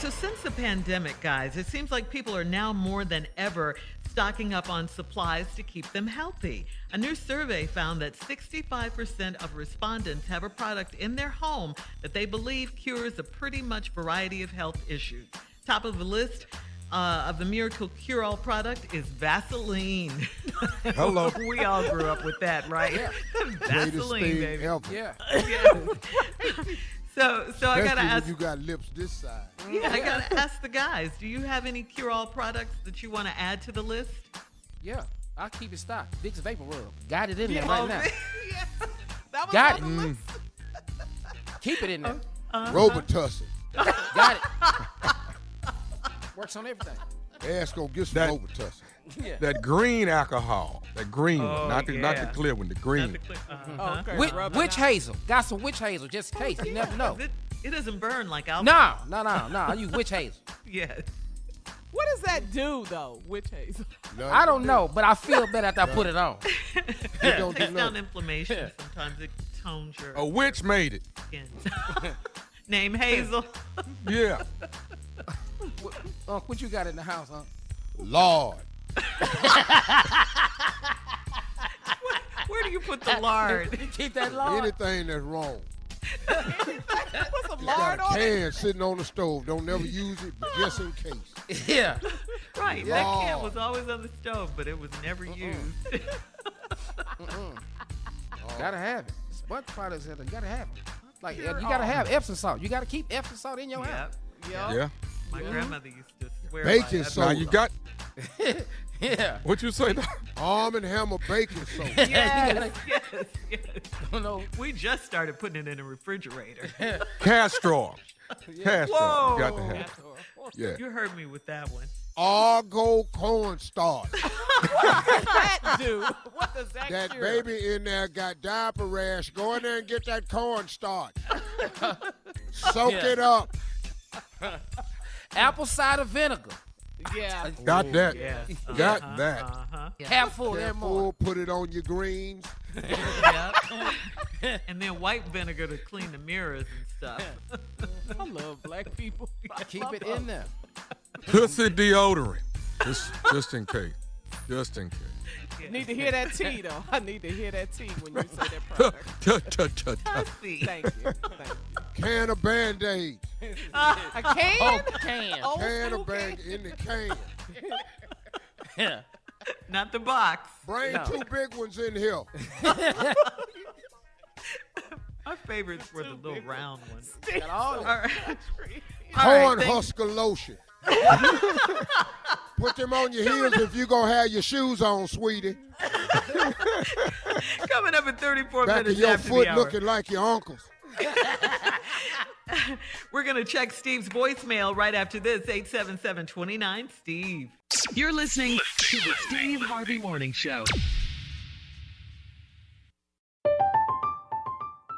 So since the pandemic, guys, it seems like people are now more than ever stocking up on supplies to keep them healthy. A new survey found that 65% of respondents have a product in their home that they believe cures a pretty much variety of health issues. Top of the list uh, of the Miracle Cure All product is Vaseline. Hello. we all grew up with that, right? Greatest Vaseline, baby. ever. Yeah. So, so I gotta ask. you got lips this side. Yeah, I gotta ask the guys. Do you have any cure-all products that you want to add to the list? Yeah, I'll keep it stocked. Vicks Vapor Rub. Got it in there right now. yeah. That was Got it. list. Keep it in there. Uh-huh. Robitussin. Got it. Works on everything. Ass gonna get some That- Robitussin. Yeah. That green alcohol, that green Oh, one, not the not the clear one, the green. Uh-huh. Witch, witch hazel. Got some witch hazel just in case. You never know. It, it doesn't burn like alcohol. No, no, no, no. I use witch hazel. Yes. What does that do, though, witch hazel? I don't know, but I feel better after I put it on. It It don't do takes down nothing. inflammation. Sometimes it tones your A witch made it. Name Hazel. Yeah. What, Unc, what you got in the house, huh? Lord. Where do you put the lard? You Keep that lard. Anything that's wrong. Put some Got lard a on it. can sitting on the stove. Don't never use it, but just in case. Yeah. Right. That can was always on the stove, but it was never used. Gotta have it. It's What products that you gotta have it? Like Cure you gotta have Epsom salt. You gotta keep Epsom salt in your house. Yep. Yeah. My grandmother used to swear Baking by that. Now you got Yeah. what you say? Arm and Hammer baking soda. You Yes, gotta- yes, yes. don't know. We just started putting it in a refrigerator. castor oil. Castrol. Whoa. You got to have. Yeah. You heard me with that one. Argo cornstarch. What does that do? What does that, do? That cure? baby in there got diaper rash. Go in there and get that cornstarch. Soak Yeah. it up. Apple cider vinegar. Yeah. Got that. Yeah. Got Uh-huh, that. uh-huh. Half full every morning. Careful, put it on your greens. Yep. and then white vinegar to clean the mirrors and stuff. I love black people. I Keep it them. in there. Pussy deodorant. Just, just in case. Just in case. Need to hear that T though. I need to hear that T when you say that product. Thank you. Thank you. Can of Band-Aids. Uh, a can? Oh, can. Old Can school bag band in the can. Yeah. Not the box. Bring No. two big ones in here. My favorites were the little round ones. Got all All that. right. All right, Corn thank- husker lotion. Put them on your heels if you going to have your shoes on, sweetie. Coming up in 34 Back of minutes your after foot the hour. looking like your uncle's. We're going to check Steve's voicemail right after this 877-29 Steve. You're listening to the Steve Harvey Morning Show.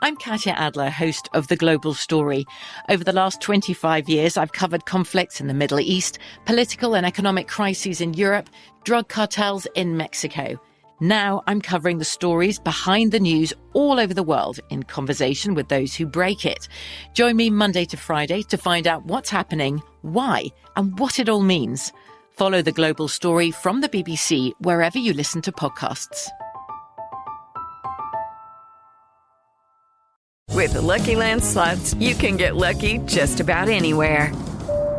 I'm Katya Adler, host of The Global Story. Over the last 25 years, I've covered conflicts in the Middle East, political and economic crises in Europe, drug cartels in Mexico. Now I'm covering the stories behind the news all over the world in conversation with those who break it. Join me Monday to Friday to find out what's happening, why, and what it all means. Follow The Global Story from the BBC wherever you listen to podcasts. With the Lucky Land slots, you can get lucky just about anywhere.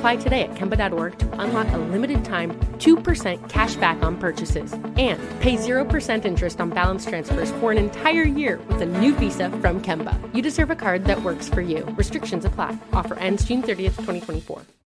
Apply today at Kemba.org to unlock a limited time 2% cash back on purchases and pay 0% interest on balance transfers for an entire year with a new visa from Kemba. You deserve a card that works for you. Restrictions apply. Offer ends June 30th, 2024.